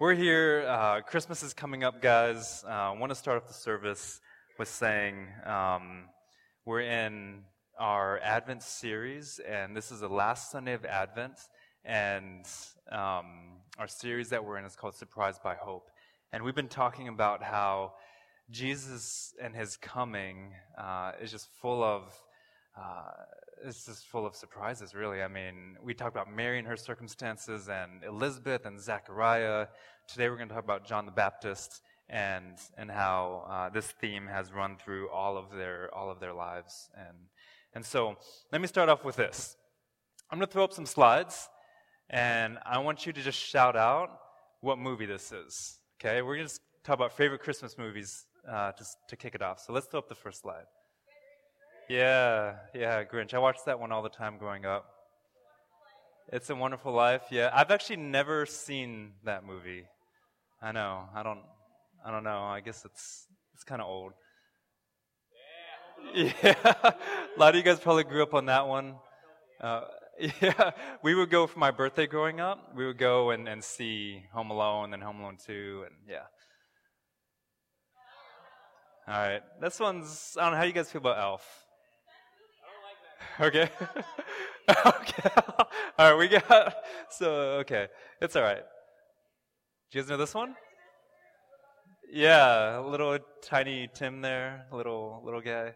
we're here. Uh, Christmas is coming up, guys. Uh, I want to start off the service with saying um, we're in our Advent series, and this is the last Sunday of Advent. And um, our series that we're in is called Surprised by Hope. And we've been talking about how Jesus and his coming uh, is just full of uh, it's just full of surprises, really. I mean, we talked about Mary and her circumstances, and Elizabeth and Zechariah. Today, we're going to talk about John the Baptist and and how uh, this theme has run through all of their all of their lives. And and so, let me start off with this. I'm going to throw up some slides, and I want you to just shout out what movie this is. Okay, we're going to talk about favorite Christmas movies uh, to to kick it off. So let's throw up the first slide. Yeah, yeah, Grinch. I watched that one all the time growing up. It's a Wonderful Life. Yeah, I've actually never seen that movie. I know. I don't. I don't know. I guess it's it's kind of old. Yeah. a lot of you guys probably grew up on that one. Uh, yeah, we would go for my birthday growing up. We would go and, and see Home Alone and Home Alone 2, and yeah. All right, this one's. I don't know how you guys feel about Elf. Okay. okay. all right, we got. So, okay. It's all right. Do you guys know this one? Yeah, little tiny Tim there, little little guy.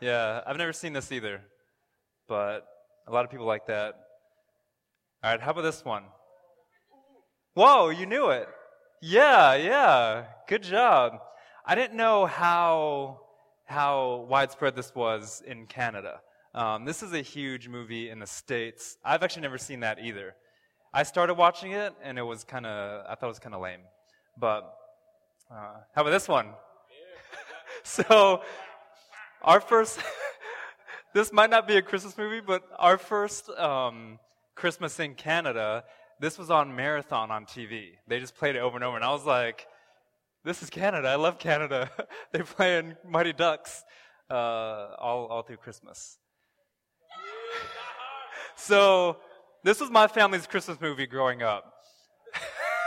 Yeah, I've never seen this either, but a lot of people like that. All right, how about this one? Whoa, you knew it. Yeah, yeah. Good job. I didn't know how how widespread this was in Canada. Um, this is a huge movie in the States. I've actually never seen that either. I started watching it, and it was kind of, I thought it was kind of lame. But uh, how about this one? so, our first, this might not be a Christmas movie, but our first um, Christmas in Canada, this was on Marathon on TV. They just played it over and over, and I was like, this is Canada. I love Canada. they play in Mighty Ducks uh, all, all through Christmas. so, this was my family's Christmas movie growing up.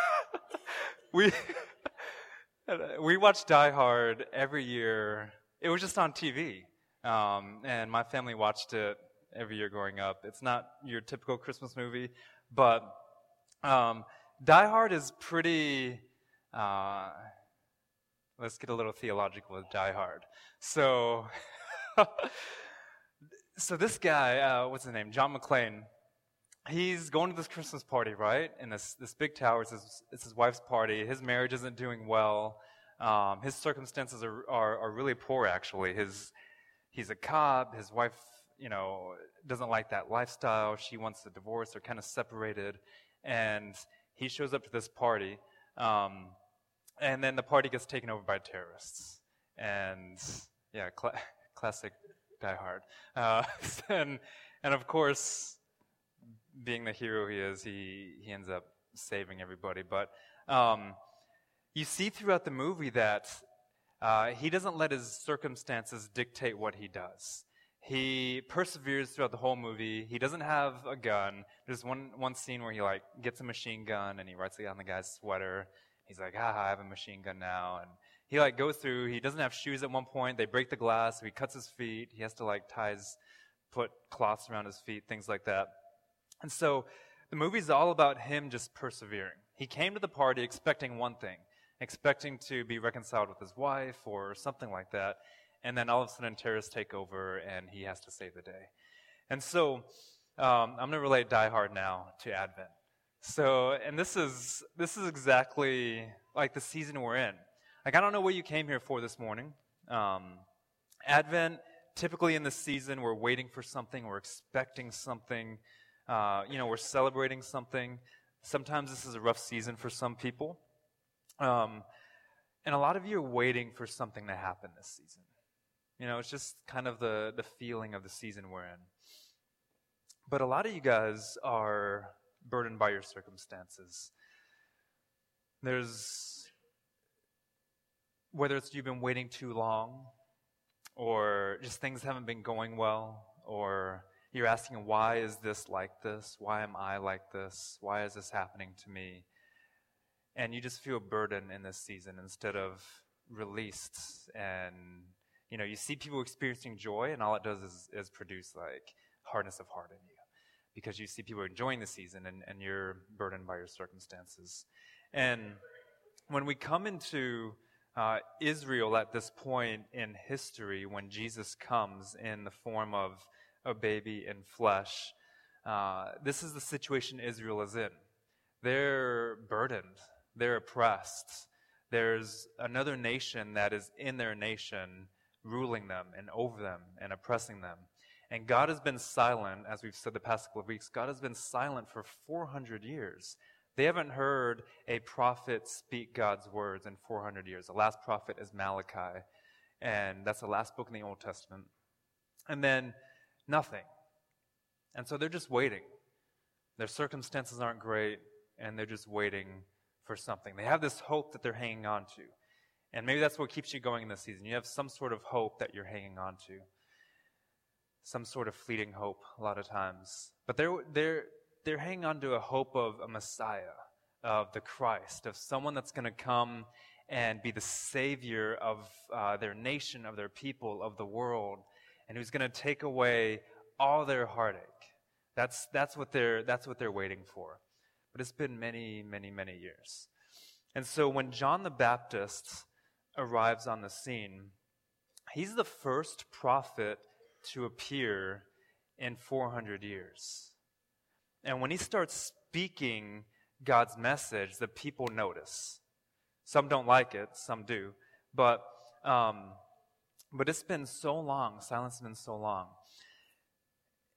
we, we watched Die Hard every year. It was just on TV. Um, and my family watched it every year growing up. It's not your typical Christmas movie, but um, Die Hard is pretty. Uh, Let's get a little theological with Die Hard. So, so this guy, uh, what's his name? John McClane. He's going to this Christmas party, right? In this this big tower. It's his, it's his wife's party. His marriage isn't doing well. Um, his circumstances are, are, are really poor, actually. His he's a cop. His wife, you know, doesn't like that lifestyle. She wants a divorce. They're kind of separated, and he shows up to this party. Um, and then the party gets taken over by terrorists. And yeah, cl- classic Die Hard. Uh, and, and of course, being the hero he is, he, he ends up saving everybody. But um, you see throughout the movie that uh, he doesn't let his circumstances dictate what he does. He perseveres throughout the whole movie. He doesn't have a gun. There's one, one scene where he like gets a machine gun and he writes it on the guy's sweater He's like, haha, I have a machine gun now. And he like goes through, he doesn't have shoes at one point. They break the glass. So he cuts his feet. He has to like ties, put cloths around his feet, things like that. And so the movie's all about him just persevering. He came to the party expecting one thing, expecting to be reconciled with his wife or something like that. And then all of a sudden terrorists take over and he has to save the day. And so um, I'm going to relate Die Hard now to Advent. So, and this is this is exactly like the season we're in. Like, I don't know what you came here for this morning. Um, Advent, typically in this season, we're waiting for something, we're expecting something, uh, you know, we're celebrating something. Sometimes this is a rough season for some people. Um, and a lot of you are waiting for something to happen this season. You know, it's just kind of the, the feeling of the season we're in. But a lot of you guys are burdened by your circumstances. There's, whether it's you've been waiting too long, or just things haven't been going well, or you're asking, why is this like this? Why am I like this? Why is this happening to me? And you just feel burden in this season instead of released. And, you know, you see people experiencing joy, and all it does is, is produce like hardness of heart in you because you see people enjoying the season and, and you're burdened by your circumstances. And when we come into uh, Israel at this point in history, when Jesus comes in the form of a baby in flesh, uh, this is the situation Israel is in. They're burdened, they're oppressed. There's another nation that is in their nation ruling them and over them and oppressing them. And God has been silent, as we've said the past couple of weeks, God has been silent for 400 years. They haven't heard a prophet speak God's words in 400 years. The last prophet is Malachi, and that's the last book in the Old Testament. And then nothing. And so they're just waiting. Their circumstances aren't great, and they're just waiting for something. They have this hope that they're hanging on to. And maybe that's what keeps you going in this season. You have some sort of hope that you're hanging on to some sort of fleeting hope a lot of times. But they're, they're, they're hanging on to a hope of a Messiah, of the Christ, of someone that's going to come and be the Savior of uh, their nation, of their people, of the world, and who's going to take away all their heartache. That's, that's, what they're, that's what they're waiting for. But it's been many, many, many years. And so when John the Baptist arrives on the scene, he's the first prophet to appear in 400 years. And when he starts speaking God's message, the people notice. Some don't like it, some do. But, um, but it's been so long, silence has been so long.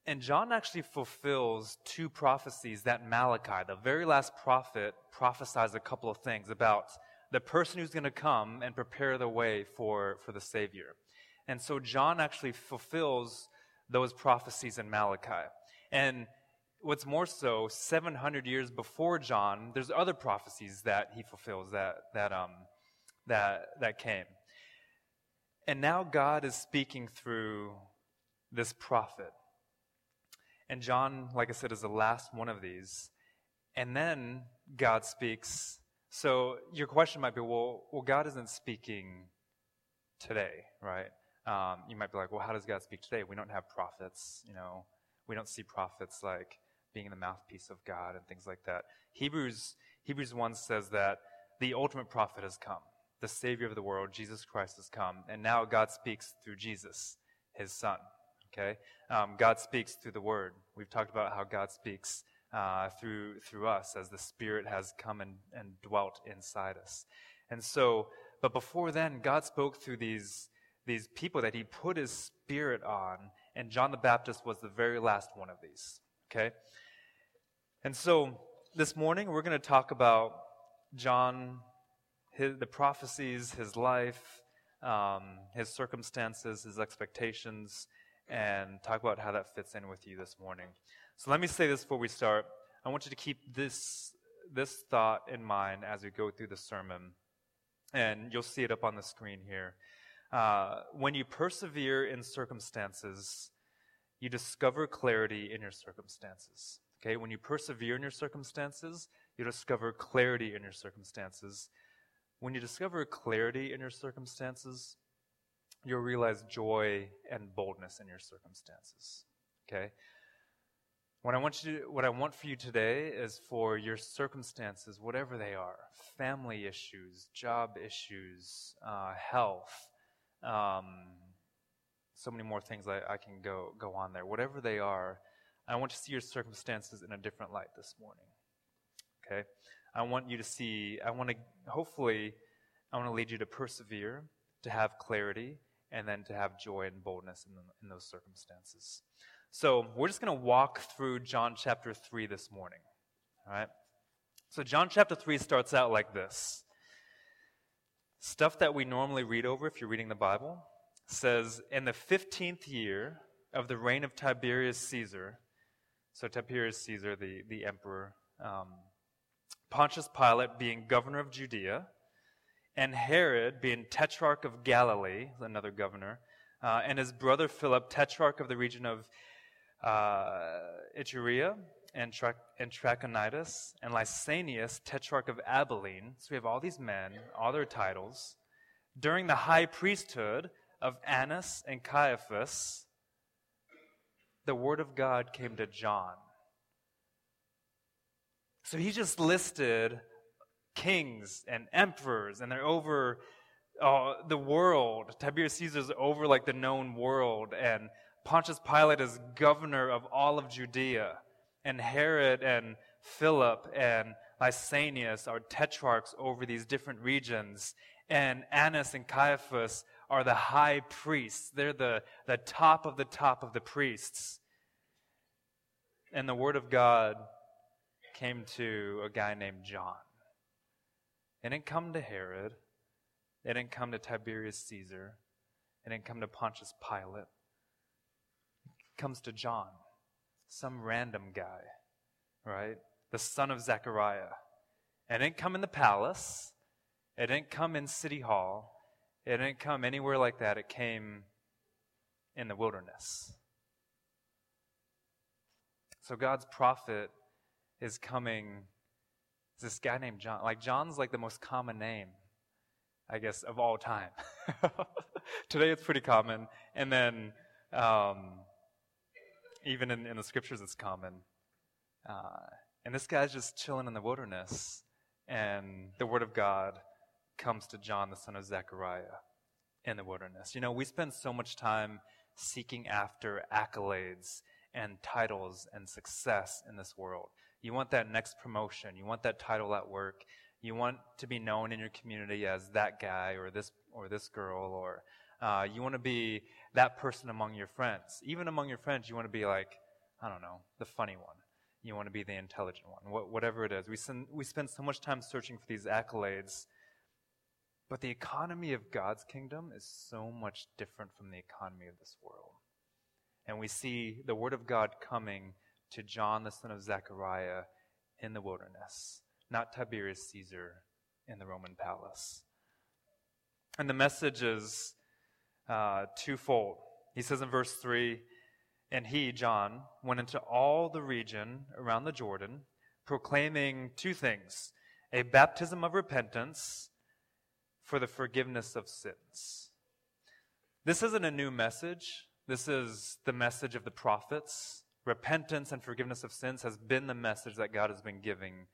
And John actually fulfills two prophecies that Malachi, the very last prophet, prophesies a couple of things about the person who's going to come and prepare the way for, for the Savior. And so John actually fulfills those prophecies in Malachi. And what's more so, 700 years before John, there's other prophecies that he fulfills that, that, um, that, that came. And now God is speaking through this prophet. And John, like I said, is the last one of these. And then God speaks. So your question might be, well, well, God isn't speaking today, right? Um, you might be like, well, how does God speak today? We don't have prophets, you know. We don't see prophets like being the mouthpiece of God and things like that. Hebrews Hebrews 1 says that the ultimate prophet has come. The Savior of the world, Jesus Christ, has come. And now God speaks through Jesus, his Son. Okay? Um, God speaks through the Word. We've talked about how God speaks uh, through, through us as the Spirit has come and, and dwelt inside us. And so, but before then, God spoke through these these people that he put his spirit on, and John the Baptist was the very last one of these. Okay? And so this morning we're going to talk about John, his, the prophecies, his life, um, his circumstances, his expectations, and talk about how that fits in with you this morning. So let me say this before we start. I want you to keep this, this thought in mind as we go through the sermon. And you'll see it up on the screen here. Uh, when you persevere in circumstances, you discover clarity in your circumstances. Okay, when you persevere in your circumstances, you discover clarity in your circumstances. When you discover clarity in your circumstances, you'll realize joy and boldness in your circumstances. Okay? What I want you to, what I want for you today is for your circumstances, whatever they are, family issues, job issues, uh, health, um, so many more things I, I can go, go on there. Whatever they are, I want to see your circumstances in a different light this morning. Okay? I want you to see, I want to, hopefully, I want to lead you to persevere, to have clarity, and then to have joy and boldness in, the, in those circumstances. So, we're just going to walk through John chapter 3 this morning. All right? So, John chapter 3 starts out like this Stuff that we normally read over if you're reading the Bible says, In the 15th year of the reign of Tiberius Caesar, so Tiberius Caesar, the, the emperor, um, Pontius Pilate being governor of Judea, and Herod being tetrarch of Galilee, another governor, uh, and his brother Philip, tetrarch of the region of uh, Iturea and, Tra- and Trachonitis and Lysanias, tetrarch of Abilene. So we have all these men, all their titles. During the high priesthood of Annas and Caiaphas, the word of God came to John. So he just listed kings and emperors, and they're over uh, the world. Tiberius Caesar's over like the known world, and Pontius Pilate is governor of all of Judea, and Herod and Philip and Lysanias are tetrarchs over these different regions, and Annas and Caiaphas are the high priests. They're the, the top of the top of the priests. And the word of God came to a guy named John. It didn't come to Herod. It didn't come to Tiberius Caesar. It didn't come to Pontius Pilate. It comes to John, some random guy, right? The son of Zechariah. It didn't come in the palace. It didn't come in City Hall. It didn't come anywhere like that. It came in the wilderness. So God's prophet is coming is this guy named John. Like, John's like the most common name, I guess, of all time. Today it's pretty common. And then, um, even in, in, the scriptures, it's common. Uh, and this guy's just chilling in the wilderness, and the word of God comes to John, the son of Zechariah, in the wilderness. You know, we spend so much time seeking after accolades and titles and success in this world. You want that next promotion. You want that title at work. You want to be known in your community as that guy or this or this girl or uh, you want to be that person among your friends. Even among your friends, you want to be like, I don't know, the funny one. You want to be the intelligent one. Wh- whatever it is. We, sen- we spend so much time searching for these accolades. But the economy of God's kingdom is so much different from the economy of this world. And we see the Word of God coming to John, the son of Zechariah, in the wilderness, not Tiberius Caesar in the Roman palace. And the message is uh, twofold. He says in verse 3 And he, John, went into all the region around the Jordan, proclaiming two things a baptism of repentance for the forgiveness of sins. This isn't a new message. This is the message of the prophets repentance and forgiveness of sins has been the message that God has been giving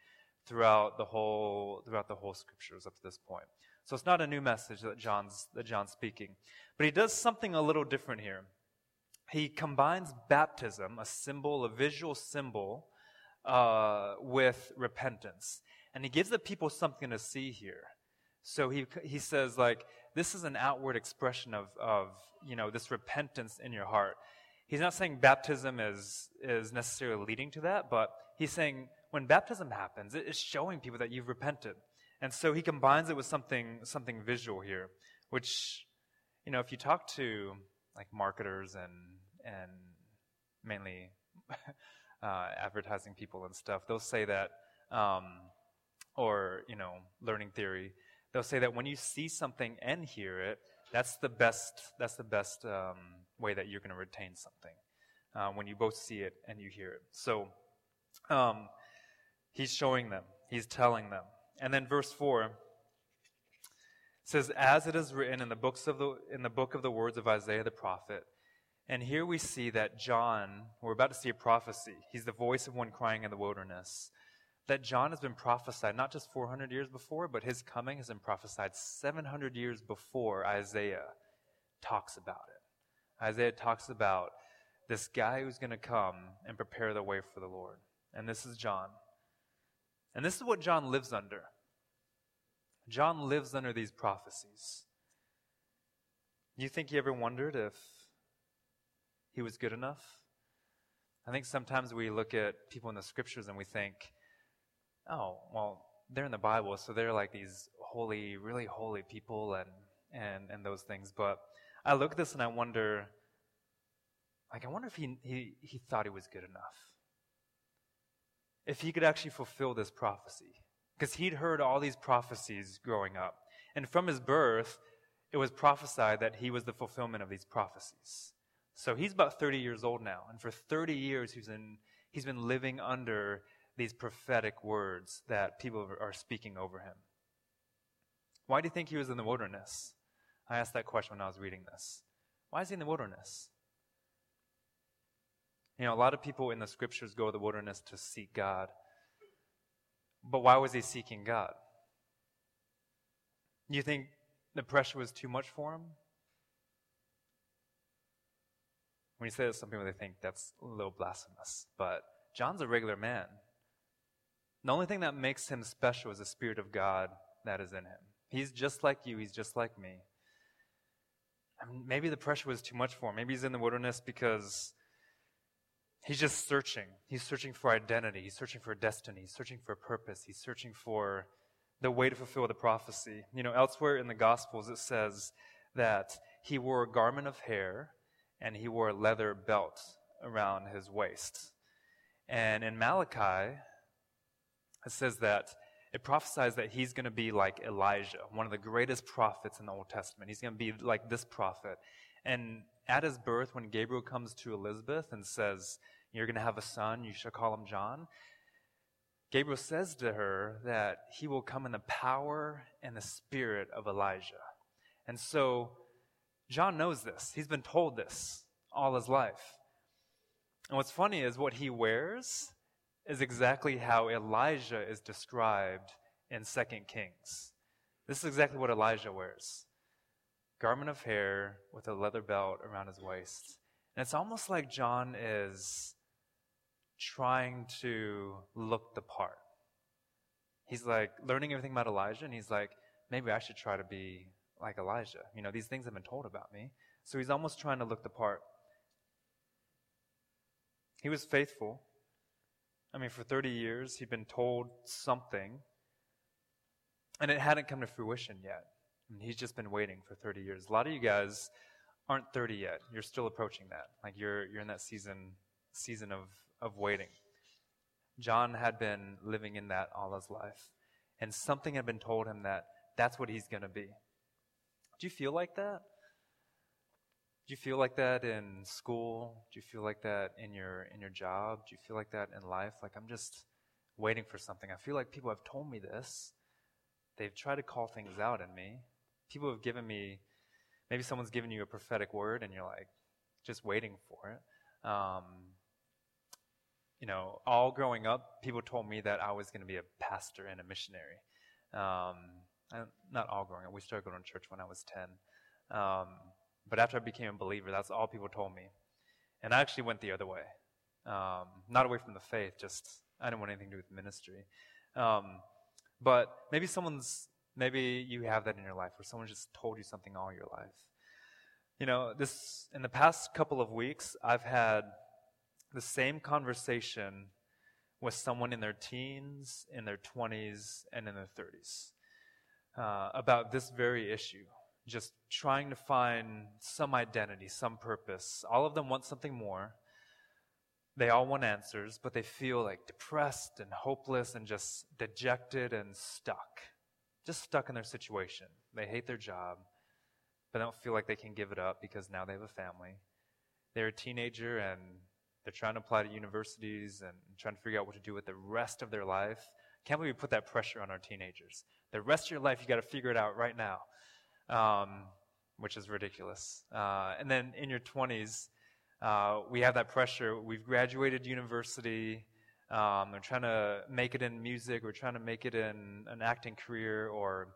throughout the whole throughout the whole scriptures up to this point. So it's not a new message that John's that John's speaking, but he does something a little different here. He combines baptism, a symbol, a visual symbol, uh, with repentance, and he gives the people something to see here. So he he says like this is an outward expression of of you know this repentance in your heart. He's not saying baptism is, is necessarily leading to that, but he's saying when baptism happens, it is showing people that you've repented. And so he combines it with something, something visual here, which, you know, if you talk to like marketers and, and mainly uh, advertising people and stuff, they'll say that, um, or, you know, learning theory, they'll say that when you see something and hear it, that's the best, that's the best, um, way that you're going to retain something uh, when you both see it and you hear it. So um, he's showing them, he's telling them. And then verse 4 says, As it is written in the, books of the, in the book of the words of Isaiah the prophet, and here we see that John, we're about to see a prophecy. He's the voice of one crying in the wilderness. That John has been prophesied not just 400 years before, but his coming has been prophesied 700 years before Isaiah talks about it. Isaiah talks about this guy who's going to come and prepare the way for the Lord. And this is John. And this is what John lives under. John lives under these prophecies. You think he ever wondered if he was good enough? I think sometimes we look at people in the scriptures and we think, oh, well, they're in the Bible, so they're like these holy, really holy people and, and, and those things. But I look at this and I wonder, like, I wonder if he, he, he thought he was good enough. If he could actually fulfill this prophecy. Because he'd heard all these prophecies growing up. And from his birth, it was prophesied that he was the fulfillment of these prophecies. So he's about 30 years old now. And for 30 years, he's, in, he's been living under these prophetic words that people are speaking over him. Why do you think he was in the wilderness? I asked that question when I was reading this. Why is he in the wilderness? You know, a lot of people in the scriptures go to the wilderness to seek God. But why was he seeking God? You think the pressure was too much for him? When you say this, some people they think that's a little blasphemous. But John's a regular man. The only thing that makes him special is the Spirit of God that is in him. He's just like you, he's just like me. Maybe the pressure was too much for him. Maybe he's in the wilderness because he's just searching. He's searching for identity, he's searching for destiny, he's searching for purpose, he's searching for the way to fulfill the prophecy. You know, elsewhere in the Gospels it says that he wore a garment of hair and he wore a leather belt around his waist. And in Malachi, it says that it prophesies that he's going to be like Elijah, one of the greatest prophets in the Old Testament. He's going to be like this prophet. And at his birth, when Gabriel comes to Elizabeth and says, You're going to have a son, you shall call him John, Gabriel says to her that he will come in the power and the spirit of Elijah. And so John knows this. He's been told this all his life. And what's funny is what he wears is exactly how Elijah is described in 2 Kings. This is exactly what Elijah wears garment of hair with a leather belt around his waist. And it's almost like John is trying to look the part. He's like learning everything about Elijah, and he's like, maybe I should try to be like Elijah. You know, these things have been told about me. So he's almost trying to look the part. He was faithful. I mean, for 30 years, he'd been told something, and it hadn't come to fruition yet. And he's just been waiting for 30 years. A lot of you guys aren't 30 yet. You're still approaching that. Like you're, you're in that season, season of, of waiting. John had been living in that all his life. And something had been told him that that's what he's going to be. Do you feel like that? Do you feel like that in school? Do you feel like that in your in your job? Do you feel like that in life? Like I'm just waiting for something. I feel like people have told me this. They've tried to call things out in me. People have given me maybe someone's given you a prophetic word and you're like just waiting for it. Um, you know, all growing up, people told me that I was going to be a pastor and a missionary. Um, not all growing up. We started going to church when I was 10. Um, but after I became a believer, that's all people told me. And I actually went the other way. Um, not away from the faith, just I didn't want anything to do with ministry. Um, but maybe someone's, maybe you have that in your life where someone just told you something all your life. You know, this, in the past couple of weeks, I've had the same conversation with someone in their teens, in their 20s, and in their 30s uh, about this very issue. Just trying to find some identity, some purpose. All of them want something more. They all want answers, but they feel like depressed and hopeless and just dejected and stuck. Just stuck in their situation. They hate their job, but they don't feel like they can give it up because now they have a family. They're a teenager and they're trying to apply to universities and trying to figure out what to do with the rest of their life. Can't believe we put that pressure on our teenagers. The rest of your life, you got to figure it out right now, um, which is ridiculous. Uh, and then in your 20s, uh, we have that pressure. We've graduated university. Um, we're trying to make it in music. We're trying to make it in an acting career or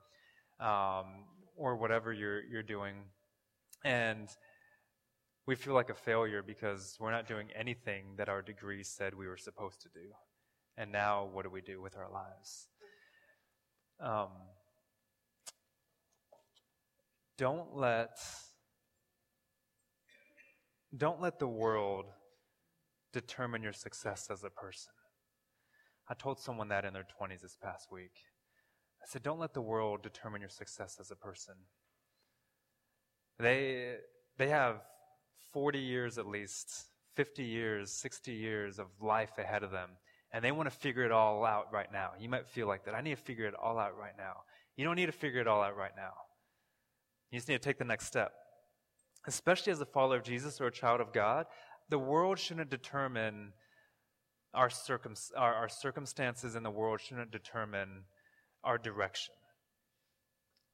um, or whatever you're you're doing, and we feel like a failure because we're not doing anything that our degree said we were supposed to do. And now, what do we do with our lives? Um, don't let don't let the world determine your success as a person. I told someone that in their 20s this past week. I said, don't let the world determine your success as a person. They, they have 40 years at least, 50 years, 60 years of life ahead of them, and they want to figure it all out right now. You might feel like that. I need to figure it all out right now. You don't need to figure it all out right now. You just need to take the next step. especially as a follower of Jesus or a child of God, the world shouldn't determine our, circum- our, our circumstances in the world shouldn't determine our direction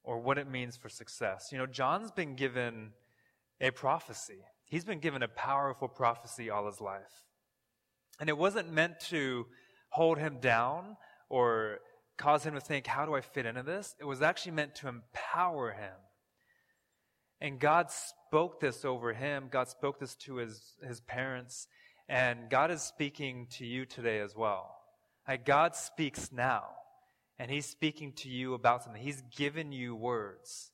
or what it means for success. You know, John's been given a prophecy. He's been given a powerful prophecy all his life. And it wasn't meant to hold him down or cause him to think, how do I fit into this? It was actually meant to empower him. And God spoke this over him. God spoke this to his, his parents. And God is speaking to you today as well. Like God speaks now. And He's speaking to you about something. He's given you words.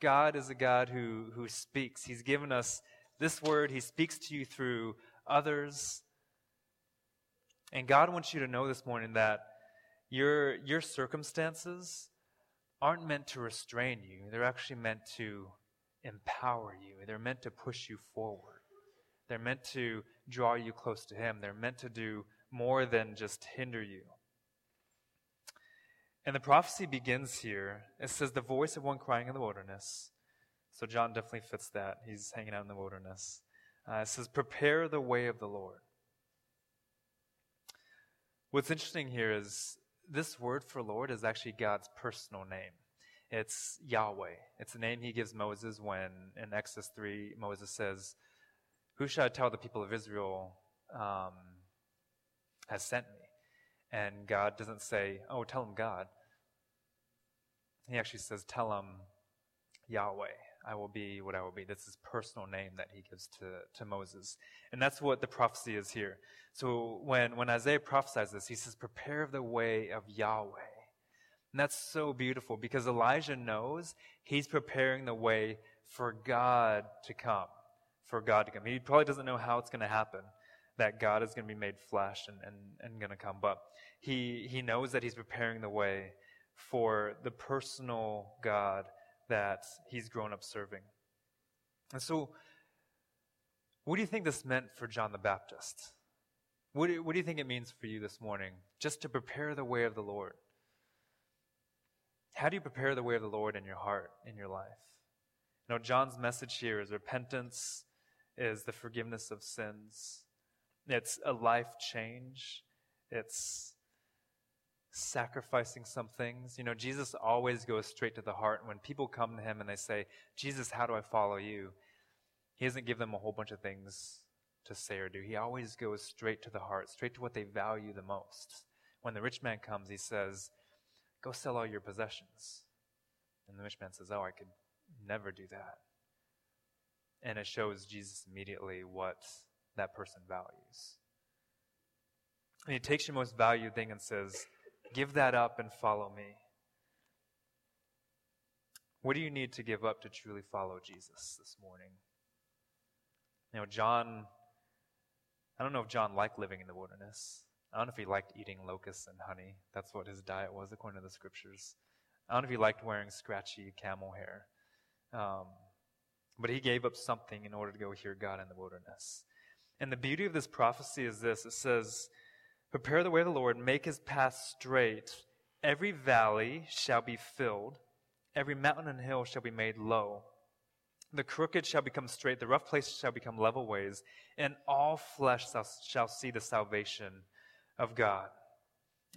God is a God who, who speaks. He's given us this word. He speaks to you through others. And God wants you to know this morning that your, your circumstances aren't meant to restrain you. They're actually meant to empower you. They're meant to push you forward. They're meant to draw you close to Him. They're meant to do more than just hinder you. And the prophecy begins here. It says, the voice of one crying in the wilderness. So John definitely fits that. He's hanging out in the wilderness. Uh, it says, prepare the way of the Lord. What's interesting here is this word for Lord is actually God's personal name. It's Yahweh. It's the name he gives Moses when in Exodus 3, Moses says, Who shall I tell the people of Israel um, has sent me? And God doesn't say, Oh, tell him God. He actually says, Tell him Yahweh. I will be what I will be. That's his personal name that he gives to, to Moses. And that's what the prophecy is here. So when, when Isaiah prophesies this, he says, Prepare the way of Yahweh. And that's so beautiful because Elijah knows he's preparing the way for God to come. For God to come. He probably doesn't know how it's going to happen, that God is going to be made flesh and, and, and going to come. But he, he knows that he's preparing the way for the personal God that he's grown up serving. And so, what do you think this meant for John the Baptist? What do, what do you think it means for you this morning? Just to prepare the way of the Lord. How do you prepare the way of the Lord in your heart, in your life? You know, John's message here is repentance, is the forgiveness of sins. It's a life change. It's sacrificing some things. You know, Jesus always goes straight to the heart. When people come to him and they say, Jesus, how do I follow you? He doesn't give them a whole bunch of things to say or do. He always goes straight to the heart, straight to what they value the most. When the rich man comes, he says, Go sell all your possessions. And the rich man says, Oh, I could never do that. And it shows Jesus immediately what that person values. And he takes your most valued thing and says, Give that up and follow me. What do you need to give up to truly follow Jesus this morning? You know, John, I don't know if John liked living in the wilderness. I don't know if he liked eating locusts and honey. That's what his diet was, according to the scriptures. I don't know if he liked wearing scratchy camel hair. Um, but he gave up something in order to go hear God in the wilderness. And the beauty of this prophecy is this it says, Prepare the way of the Lord, make his path straight. Every valley shall be filled, every mountain and hill shall be made low. The crooked shall become straight, the rough places shall become level ways, and all flesh shall, see the salvation of God.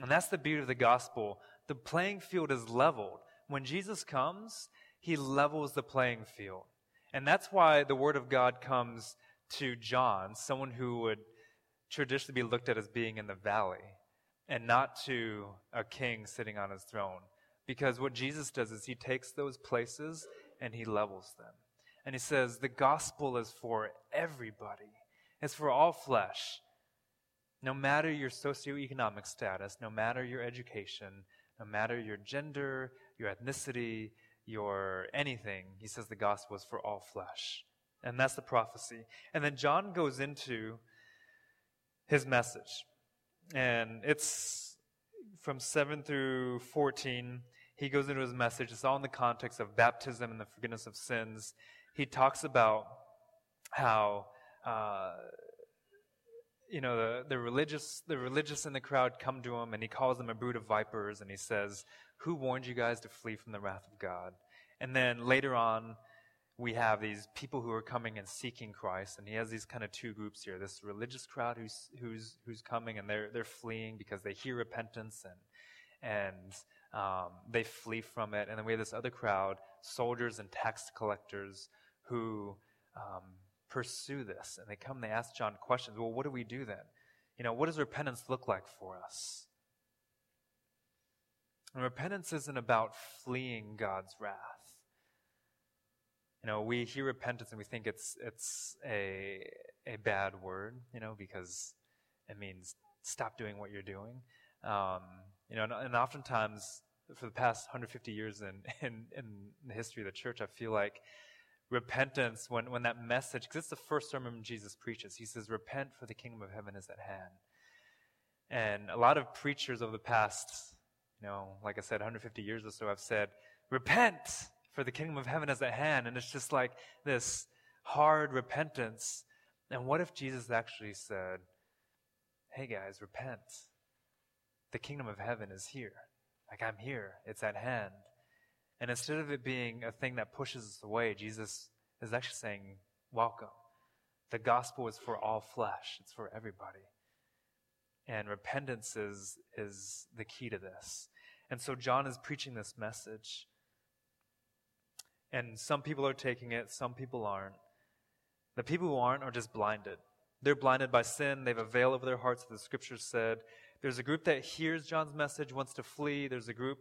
And that's the beauty of the gospel. The playing field is leveled. When Jesus comes, he levels the playing field. And that's why the word of God comes to John, someone who would traditionally be looked at as being in the valley and not to a king sitting on his throne. Because what Jesus does is he takes those places and he levels them. And he says, the gospel is for everybody. It's for all flesh. No matter your socioeconomic status, no matter your education, no matter your gender, your ethnicity, your anything, he says the gospel is for all flesh. And that's the prophecy. And then John goes into his message. And it's from 7 through 14. He goes into his message. It's all in the context of baptism and the forgiveness of sins. He talks about how, uh, you know, the, the religious, the religious in the crowd come to him and he calls them a brood of vipers and he says, who warned you guys to flee from the wrath of God? And then later on, we have these people who are coming and seeking Christ, and he has these kind of two groups here: this religious crowd who's who's who's coming and they're they're fleeing because they hear repentance and and um, they flee from it, and then we have this other crowd, soldiers and tax collectors, who um, pursue this, and they come and they ask John questions. Well, what do we do then? You know, what does repentance look like for us? And repentance isn't about fleeing God's wrath. You know, we hear repentance and we think it's it's a a bad word, you know, because it means stop doing what you're doing. Um, you know, and, and, oftentimes for the past 150 years in, in in the history of the church, I feel like repentance when when that message, because it's the first sermon Jesus preaches. He says, "Repent, for the kingdom of heaven is at hand." And a lot of preachers over the past, you know, like I said, 150 years or so, I've said, "Repent." for the kingdom of heaven is at hand. And it's just like this hard repentance. And what if Jesus actually said, Hey guys, repent. The kingdom of heaven is here. Like I'm here. It's at hand. And instead of it being a thing that pushes us away, Jesus is actually saying, Welcome. The gospel is for all flesh, it's for everybody. And repentance is, is the key to this. And so John is preaching this message. And some people are taking it, some people aren't. The people who aren't are just blinded. They're blinded by sin. They have a veil over their hearts, the scriptures said. There's a group that hears John's message, wants to flee. There's a group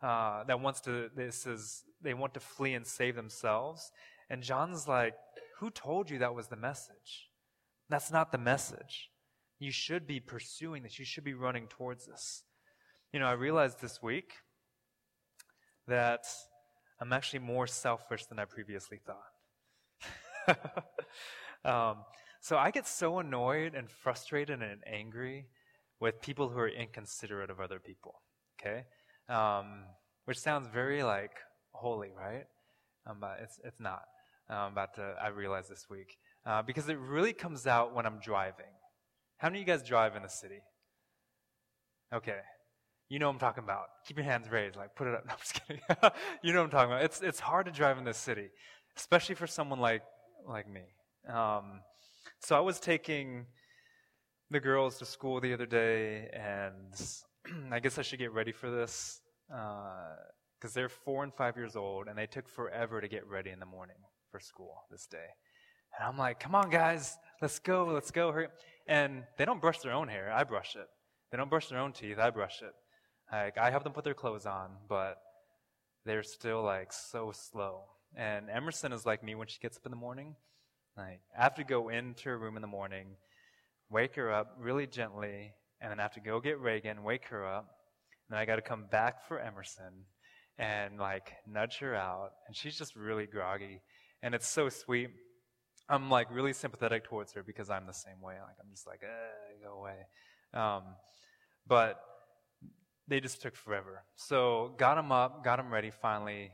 uh, that wants to, this is, they want to flee and save themselves. And John's like, who told you that was the message? That's not the message. You should be pursuing this. You should be running towards this. You know, I realized this week that I'm actually more selfish than I previously thought. um, so I get so annoyed and frustrated and angry with people who are inconsiderate of other people. Okay, um, which sounds very like holy, right? Um, but it's it's not. Um, about to, I realized this week uh, because it really comes out when I'm driving. How many of you guys drive in the city? Okay, you know what I'm talking about. Keep your hands raised. Like, put it up. No, I'm just kidding. you know what I'm talking about. It's, it's hard to drive in this city, especially for someone like, like me. Um, so I was taking the girls to school the other day, and I guess I should get ready for this because uh, they're four and five years old, and they took forever to get ready in the morning for school this day. And I'm like, come on, guys, let's go, let's go. Hurry. And they don't brush their own hair. I brush it. They don't brush their own teeth. I brush it. Like, I help them put their clothes on, but they're still like so slow. And Emerson is like me when she gets up in the morning. Like, I have to go into her room in the morning, wake her up really gently, and then I have to go get Reagan, wake her up. And then I got to come back for Emerson and like nudge her out. And she's just really groggy. And it's so sweet. I'm like really sympathetic towards her because I'm the same way. Like, I'm just like, eh, go away. Um, but they just took forever. So got them up, got them ready finally,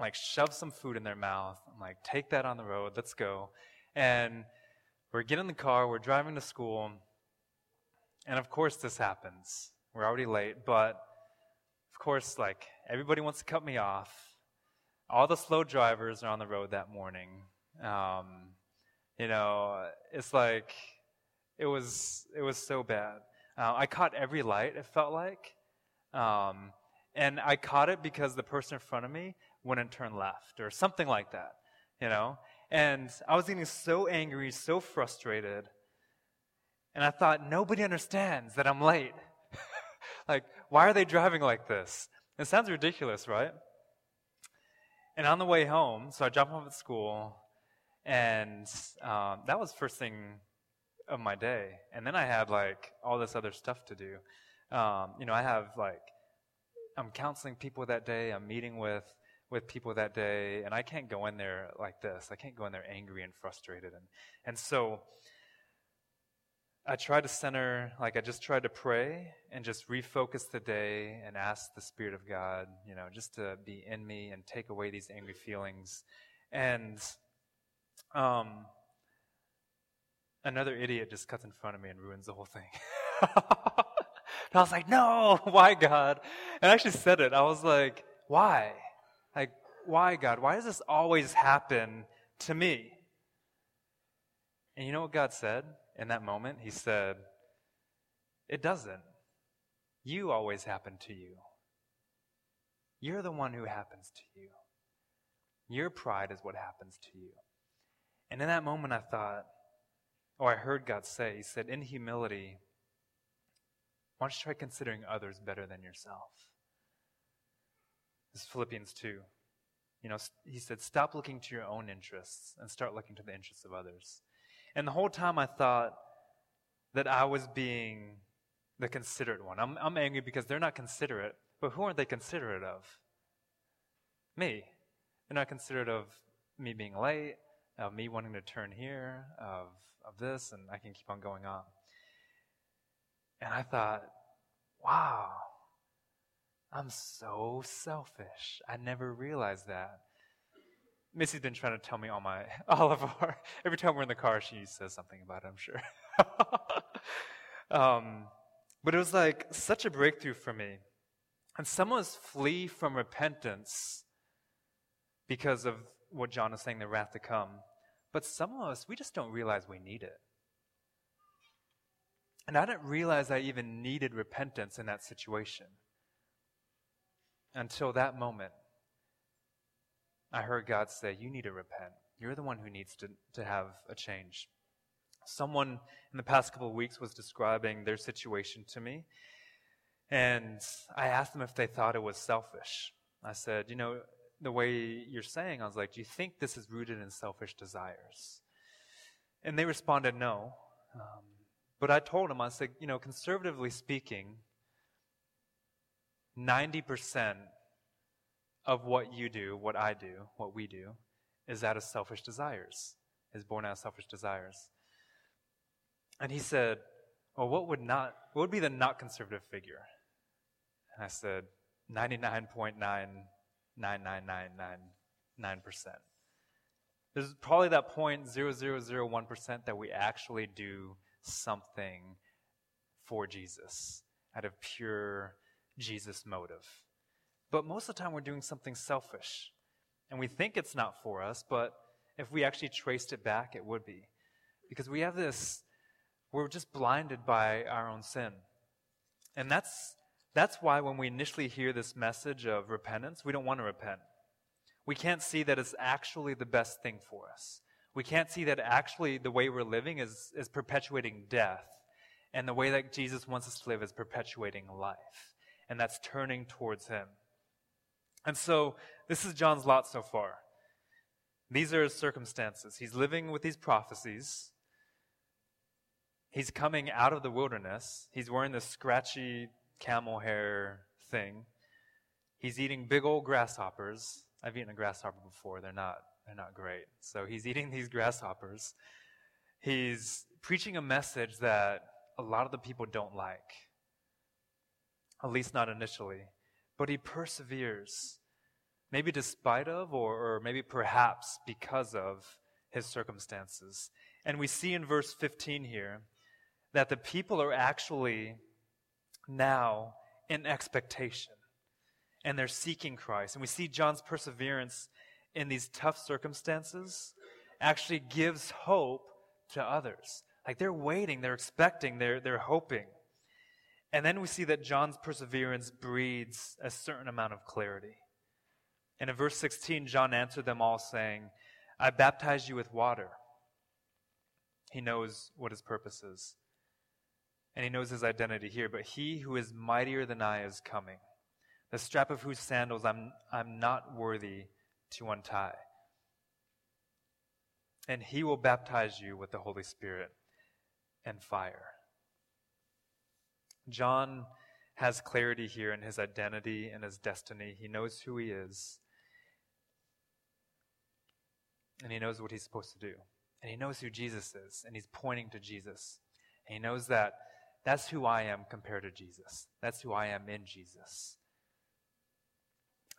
like shoved some food in their mouth. I'm like, take that on the road, let's go. And we're getting in the car, we're driving to school, and of course this happens. We're already late, but of course, like everybody wants to cut me off. All the slow drivers are on the road that morning. Um, you know, it's like it was it was so bad. Uh, I caught every light. It felt like, um, and I caught it because the person in front of me wouldn't turn left or something like that, you know? And I was getting so angry, so frustrated. And I thought, nobody understands that I'm late. like, why are they driving like this? It sounds ridiculous, right? And on the way home, so I dropped off at school, and um, that was first thing of my day. And then I had like all this other stuff to do. Um, you know, I have like, I'm counseling people that day, I'm meeting with, with people that day, and I can't go in there like this. I can't go in there angry and frustrated. And, and so I tried to center, like I just tried to pray and just refocus the day and ask the Spirit of God, you know, just to be in me and take away these angry feelings. And, um, another idiot just cuts in front of me and ruins the whole thing. And I was like, no, why God? And I actually said it. I was like, why? Like, why, God? Why does this always happen to me? And you know what God said in that moment? He said, It doesn't. You always happen to you. You're the one who happens to you. Your pride is what happens to you. And in that moment, I thought, oh, I heard God say, He said, in humility, why don't you try considering others better than yourself? This is Philippians 2. You know, he said, stop looking to your own interests and start looking to the interests of others. And the whole time I thought that I was being the considerate one. I'm, I'm angry because they're not considerate, but who aren't they considerate of? Me. They're not considerate of me being late, of me wanting to turn here, of, of this, and I can keep on going on. And I thought, wow, I'm so selfish. I never realized that. Missy's been trying to tell me all my all of our every time we're in the car, she says something about it. I'm sure. um, but it was like such a breakthrough for me. And some of us flee from repentance because of what John is saying, the wrath to come. But some of us, we just don't realize we need it. And I didn't realize I even needed repentance in that situation until that moment. I heard God say, You need to repent. You're the one who needs to, to have a change. Someone in the past couple of weeks was describing their situation to me, and I asked them if they thought it was selfish. I said, You know, the way you're saying, I was like, Do you think this is rooted in selfish desires? And they responded, No. Um, but I told them, I said, You know, conservatively speaking, 90% of what you do, what I do, what we do, is out of selfish desires, is born out of selfish desires. And he said, Well, what would not what would be the not conservative figure? And I said, 99.99999%. There's probably that 0.0001% that we actually do something for Jesus out of pure Jesus motive. But most of the time, we're doing something selfish. And we think it's not for us, but if we actually traced it back, it would be. Because we have this, we're just blinded by our own sin. And that's, that's why when we initially hear this message of repentance, we don't want to repent. We can't see that it's actually the best thing for us. We can't see that actually the way we're living is, is perpetuating death. And the way that Jesus wants us to live is perpetuating life. And that's turning towards Him. And so, this is John's lot so far. These are his circumstances. He's living with these prophecies. He's coming out of the wilderness. He's wearing this scratchy camel hair thing. He's eating big old grasshoppers. I've eaten a grasshopper before. They're not, they're not great. So he's eating these grasshoppers. He's preaching a message that a lot of the people don't like. At least not initially but he perseveres, maybe despite of, or, or maybe perhaps because of his circumstances. And we see in verse 15 here that the people are actually now in expectation and they're seeking Christ. And we see John's perseverance in these tough circumstances actually gives hope to others. Like they're waiting, they're expecting, they're, they're hoping. And then we see that John's perseverance breeds a certain amount of clarity. And in verse 16, John answered them all, saying, I baptize you with water. He knows what his purpose is. And he knows his identity here. But he who is mightier than I is coming, the strap of whose sandals I'm, I'm not worthy to untie. And he will baptize you with the Holy Spirit and fire. John has clarity here in his identity and his destiny. He knows who he is. And he knows what he's supposed to do. And he knows who Jesus is. And he's pointing to Jesus. And he knows that that's who I am compared to Jesus. That's who I am in Jesus.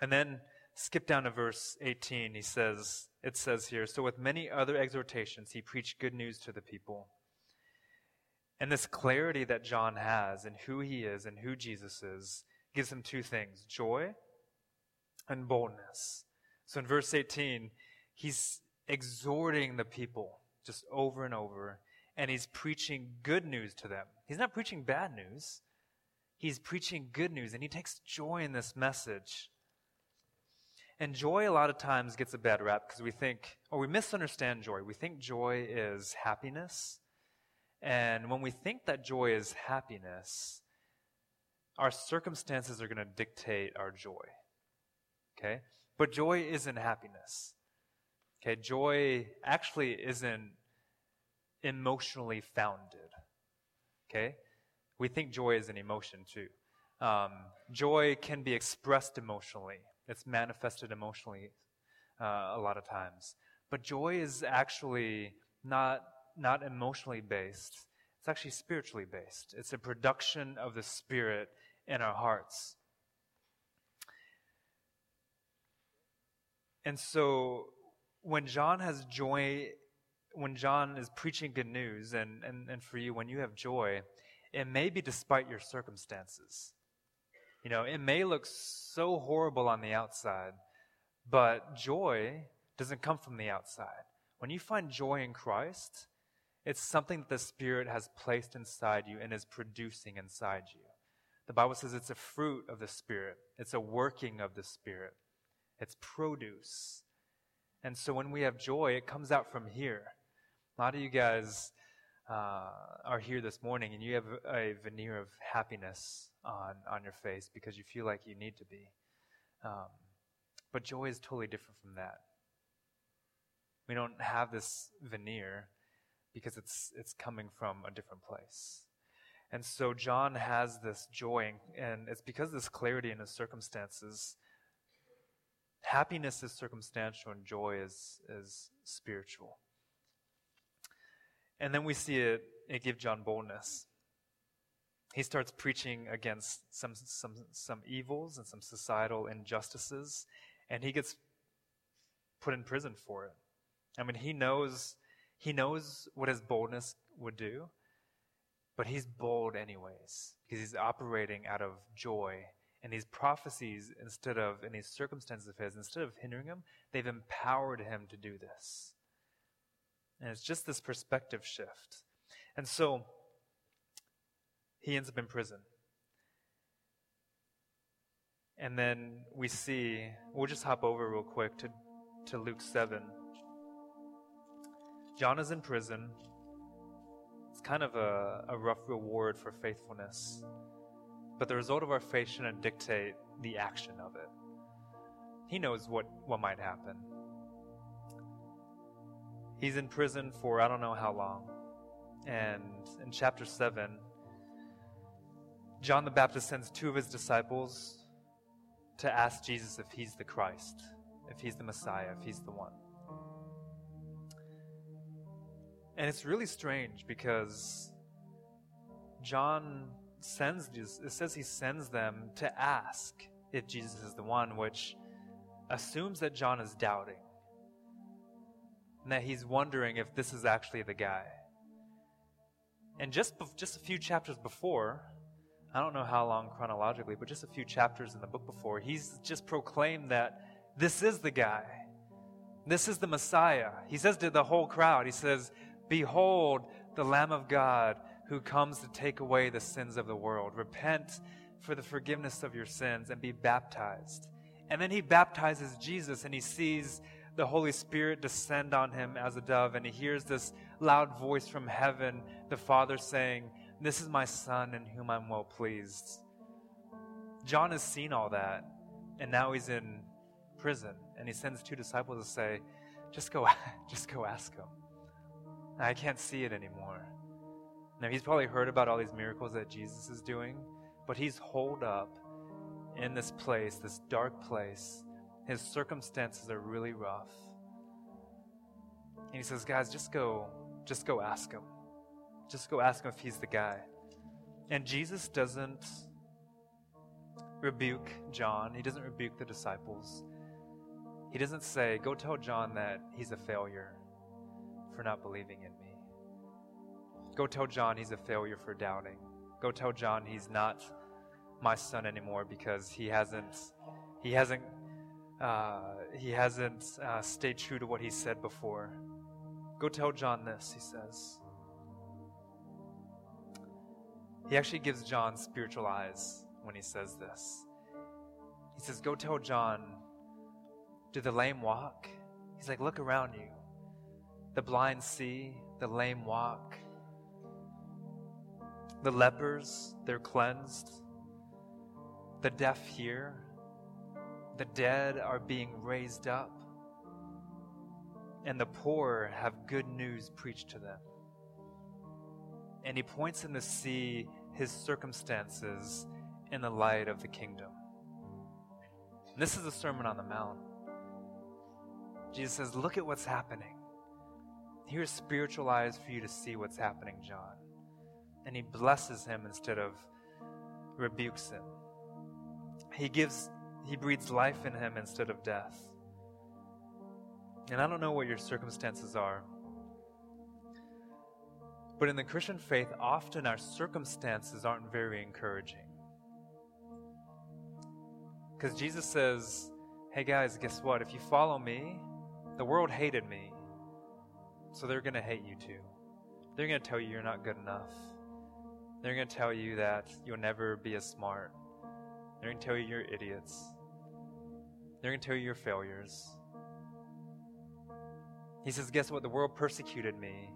And then skip down to verse 18. He says, it says here, So with many other exhortations, he preached good news to the people. And this clarity that John has in who he is and who Jesus is gives him two things joy and boldness. So in verse 18, he's exhorting the people just over and over, and he's preaching good news to them. He's not preaching bad news, he's preaching good news, and he takes joy in this message. And joy, a lot of times, gets a bad rap because we think, or we misunderstand joy. We think joy is happiness. And when we think that joy is happiness, our circumstances are going to dictate our joy. Okay? But joy isn't happiness. Okay? Joy actually isn't emotionally founded. Okay? We think joy is an emotion too. Um, joy can be expressed emotionally. It's manifested emotionally uh, a lot of times. But joy is actually not, not emotionally based, it's actually spiritually based. It's a production of the Spirit in our hearts. And so when John has joy, when John is preaching good news, and, and, and for you, when you have joy, it may be despite your circumstances. You know, it may look so horrible on the outside, but joy doesn't come from the outside. When you find joy in Christ, it's something that the Spirit has placed inside you and is producing inside you. The Bible says it's a fruit of the Spirit, it's a working of the Spirit, it's produce. And so when we have joy, it comes out from here. A lot of you guys uh, are here this morning and you have a veneer of happiness on, on your face because you feel like you need to be. Um, but joy is totally different from that. We don't have this veneer because it's, it's coming from a different place. And so John has this joy, and it's because of this clarity in his circumstances. Happiness is circumstantial, and joy is, is spiritual. And then we see it, it give John boldness he starts preaching against some, some, some evils and some societal injustices, and he gets put in prison for it. I mean, he knows, he knows what his boldness would do, but he's bold anyways, because he's operating out of joy. And these prophecies, instead of, in these circumstances of his, instead of hindering him, they've empowered him to do this. And it's just this perspective shift. And so, he ends up in prison. And then we see, we'll just hop over real quick to, to Luke 7. John is in prison. It's kind of a, a rough reward for faithfulness. But the result of our faith shouldn't dictate the action of it. He knows what, what might happen. He's in prison for I don't know how long. And in chapter 7, John the Baptist sends two of his disciples to ask Jesus if he's the Christ, if he's the Messiah, if he's the one. And it's really strange because John sends it says he sends them to ask if Jesus is the one, which assumes that John is doubting. And that he's wondering if this is actually the guy. And just, just a few chapters before, I don't know how long chronologically, but just a few chapters in the book before, he's just proclaimed that this is the guy. This is the Messiah. He says to the whole crowd, He says, Behold, the Lamb of God who comes to take away the sins of the world. Repent for the forgiveness of your sins and be baptized. And then he baptizes Jesus and he sees the Holy Spirit descend on him as a dove and he hears this loud voice from heaven, the Father saying, this is my son in whom I'm well pleased. John has seen all that, and now he's in prison, and he sends two disciples to say, just go, just go ask him. I can't see it anymore. Now, he's probably heard about all these miracles that Jesus is doing, but he's holed up in this place, this dark place. His circumstances are really rough. And he says, guys, just go, just go ask him. Just go ask him if he's the guy. And Jesus doesn't rebuke John, he doesn't rebuke the disciples. He doesn't say, Go tell John that he's a failure for not believing in me. Go tell John he's a failure for doubting. Go tell John he's not my son anymore because he hasn't he hasn't uh, he hasn't uh, stayed true to what he said before. Go tell John this, he says. He actually gives John spiritual eyes when he says this. He says, Go tell John, do the lame walk? He's like, Look around you. The blind see, the lame walk. The lepers, they're cleansed. The deaf hear. The dead are being raised up. And the poor have good news preached to them. And he points them to see his circumstances in the light of the kingdom. And this is the Sermon on the Mount. Jesus says, Look at what's happening. Here's spiritual eyes for you to see what's happening, John. And he blesses him instead of rebukes him. He gives, he breathes life in him instead of death. And I don't know what your circumstances are. But in the Christian faith, often our circumstances aren't very encouraging. Because Jesus says, hey guys, guess what? If you follow me, the world hated me, so they're going to hate you too. They're going to tell you you're not good enough. They're going to tell you that you'll never be as smart. They're going to tell you you're idiots. They're going to tell you you're failures. He says, Guess what? The world persecuted me,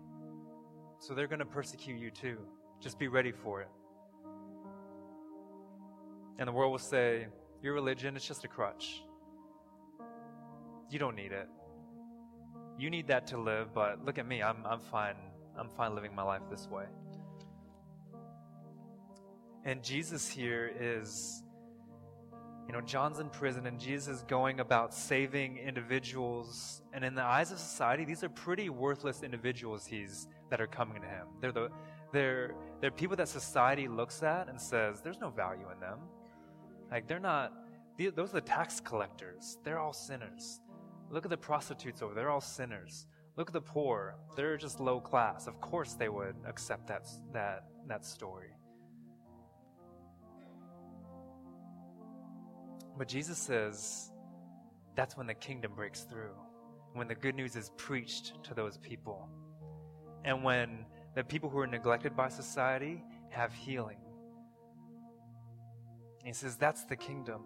so they're going to persecute you too. Just be ready for it. And the world will say, Your religion is just a crutch. You don't need it. You need that to live, but look at me. I'm, I'm fine. I'm fine living my life this way. And Jesus here is, you know, John's in prison and Jesus is going about saving individuals. And in the eyes of society, these are pretty worthless individuals he's that are coming to him. They're the they're they're people that society looks at and says there's no value in them. Like they're not those are the tax collectors. They're all sinners. Look at the prostitutes over. there. They're all sinners. Look at the poor. They're just low class. Of course they would accept that that that story. But Jesus says that's when the kingdom breaks through, when the good news is preached to those people, and when the people who are neglected by society have healing. he says that's the kingdom.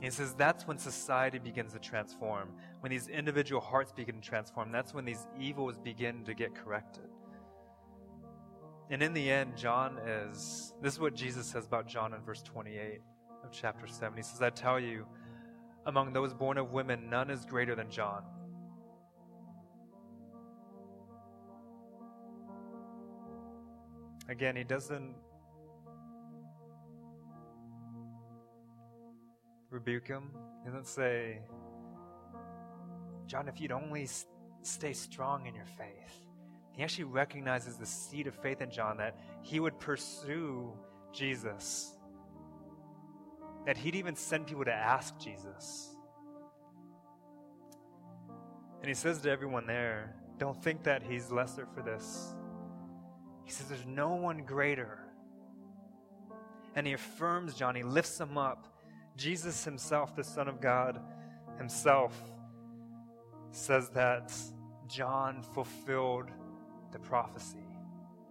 He says that's when society begins to transform, when these individual hearts begin to transform. That's when these evils begin to get corrected. And in the end, John is this is what Jesus says about John in verse 28 of chapter 7. He says, I tell you, among those born of women, none is greater than John. Again, he doesn't rebuke him. He doesn't say, John, if you'd only stay strong in your faith. He actually recognizes the seed of faith in John that he would pursue Jesus that he'd even send people to ask Jesus. And he says to everyone there, don't think that he's lesser for this. He says, There's no one greater. And he affirms John, he lifts him up. Jesus himself, the Son of God himself, says that John fulfilled the prophecy.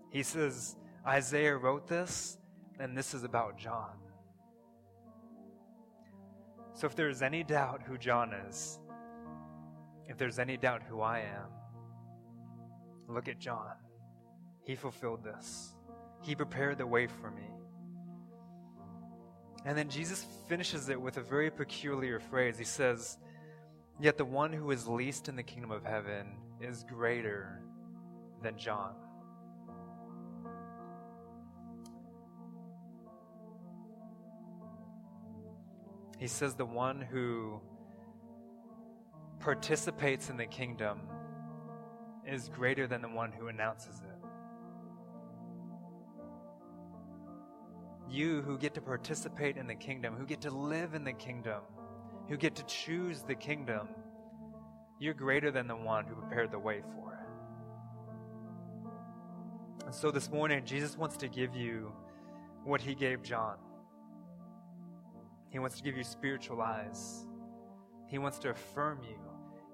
He says, Isaiah wrote this, and this is about John. So if there's any doubt who John is, if there's any doubt who I am, look at John. He fulfilled this, he prepared the way for me. And then Jesus finishes it with a very peculiar phrase. He says, Yet the one who is least in the kingdom of heaven is greater than John. He says, The one who participates in the kingdom is greater than the one who announces it. You who get to participate in the kingdom, who get to live in the kingdom, who get to choose the kingdom, you're greater than the one who prepared the way for it. And so this morning, Jesus wants to give you what he gave John. He wants to give you spiritual eyes. He wants to affirm you.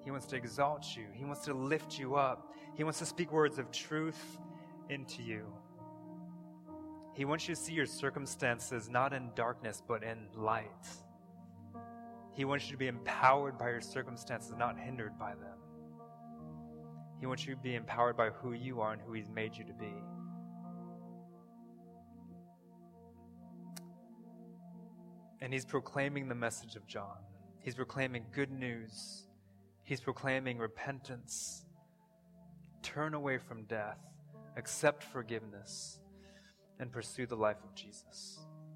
He wants to exalt you. He wants to lift you up. He wants to speak words of truth into you. He wants you to see your circumstances not in darkness, but in light. He wants you to be empowered by your circumstances, not hindered by them. He wants you to be empowered by who you are and who He's made you to be. And He's proclaiming the message of John. He's proclaiming good news. He's proclaiming repentance. Turn away from death, accept forgiveness, and pursue the life of Jesus.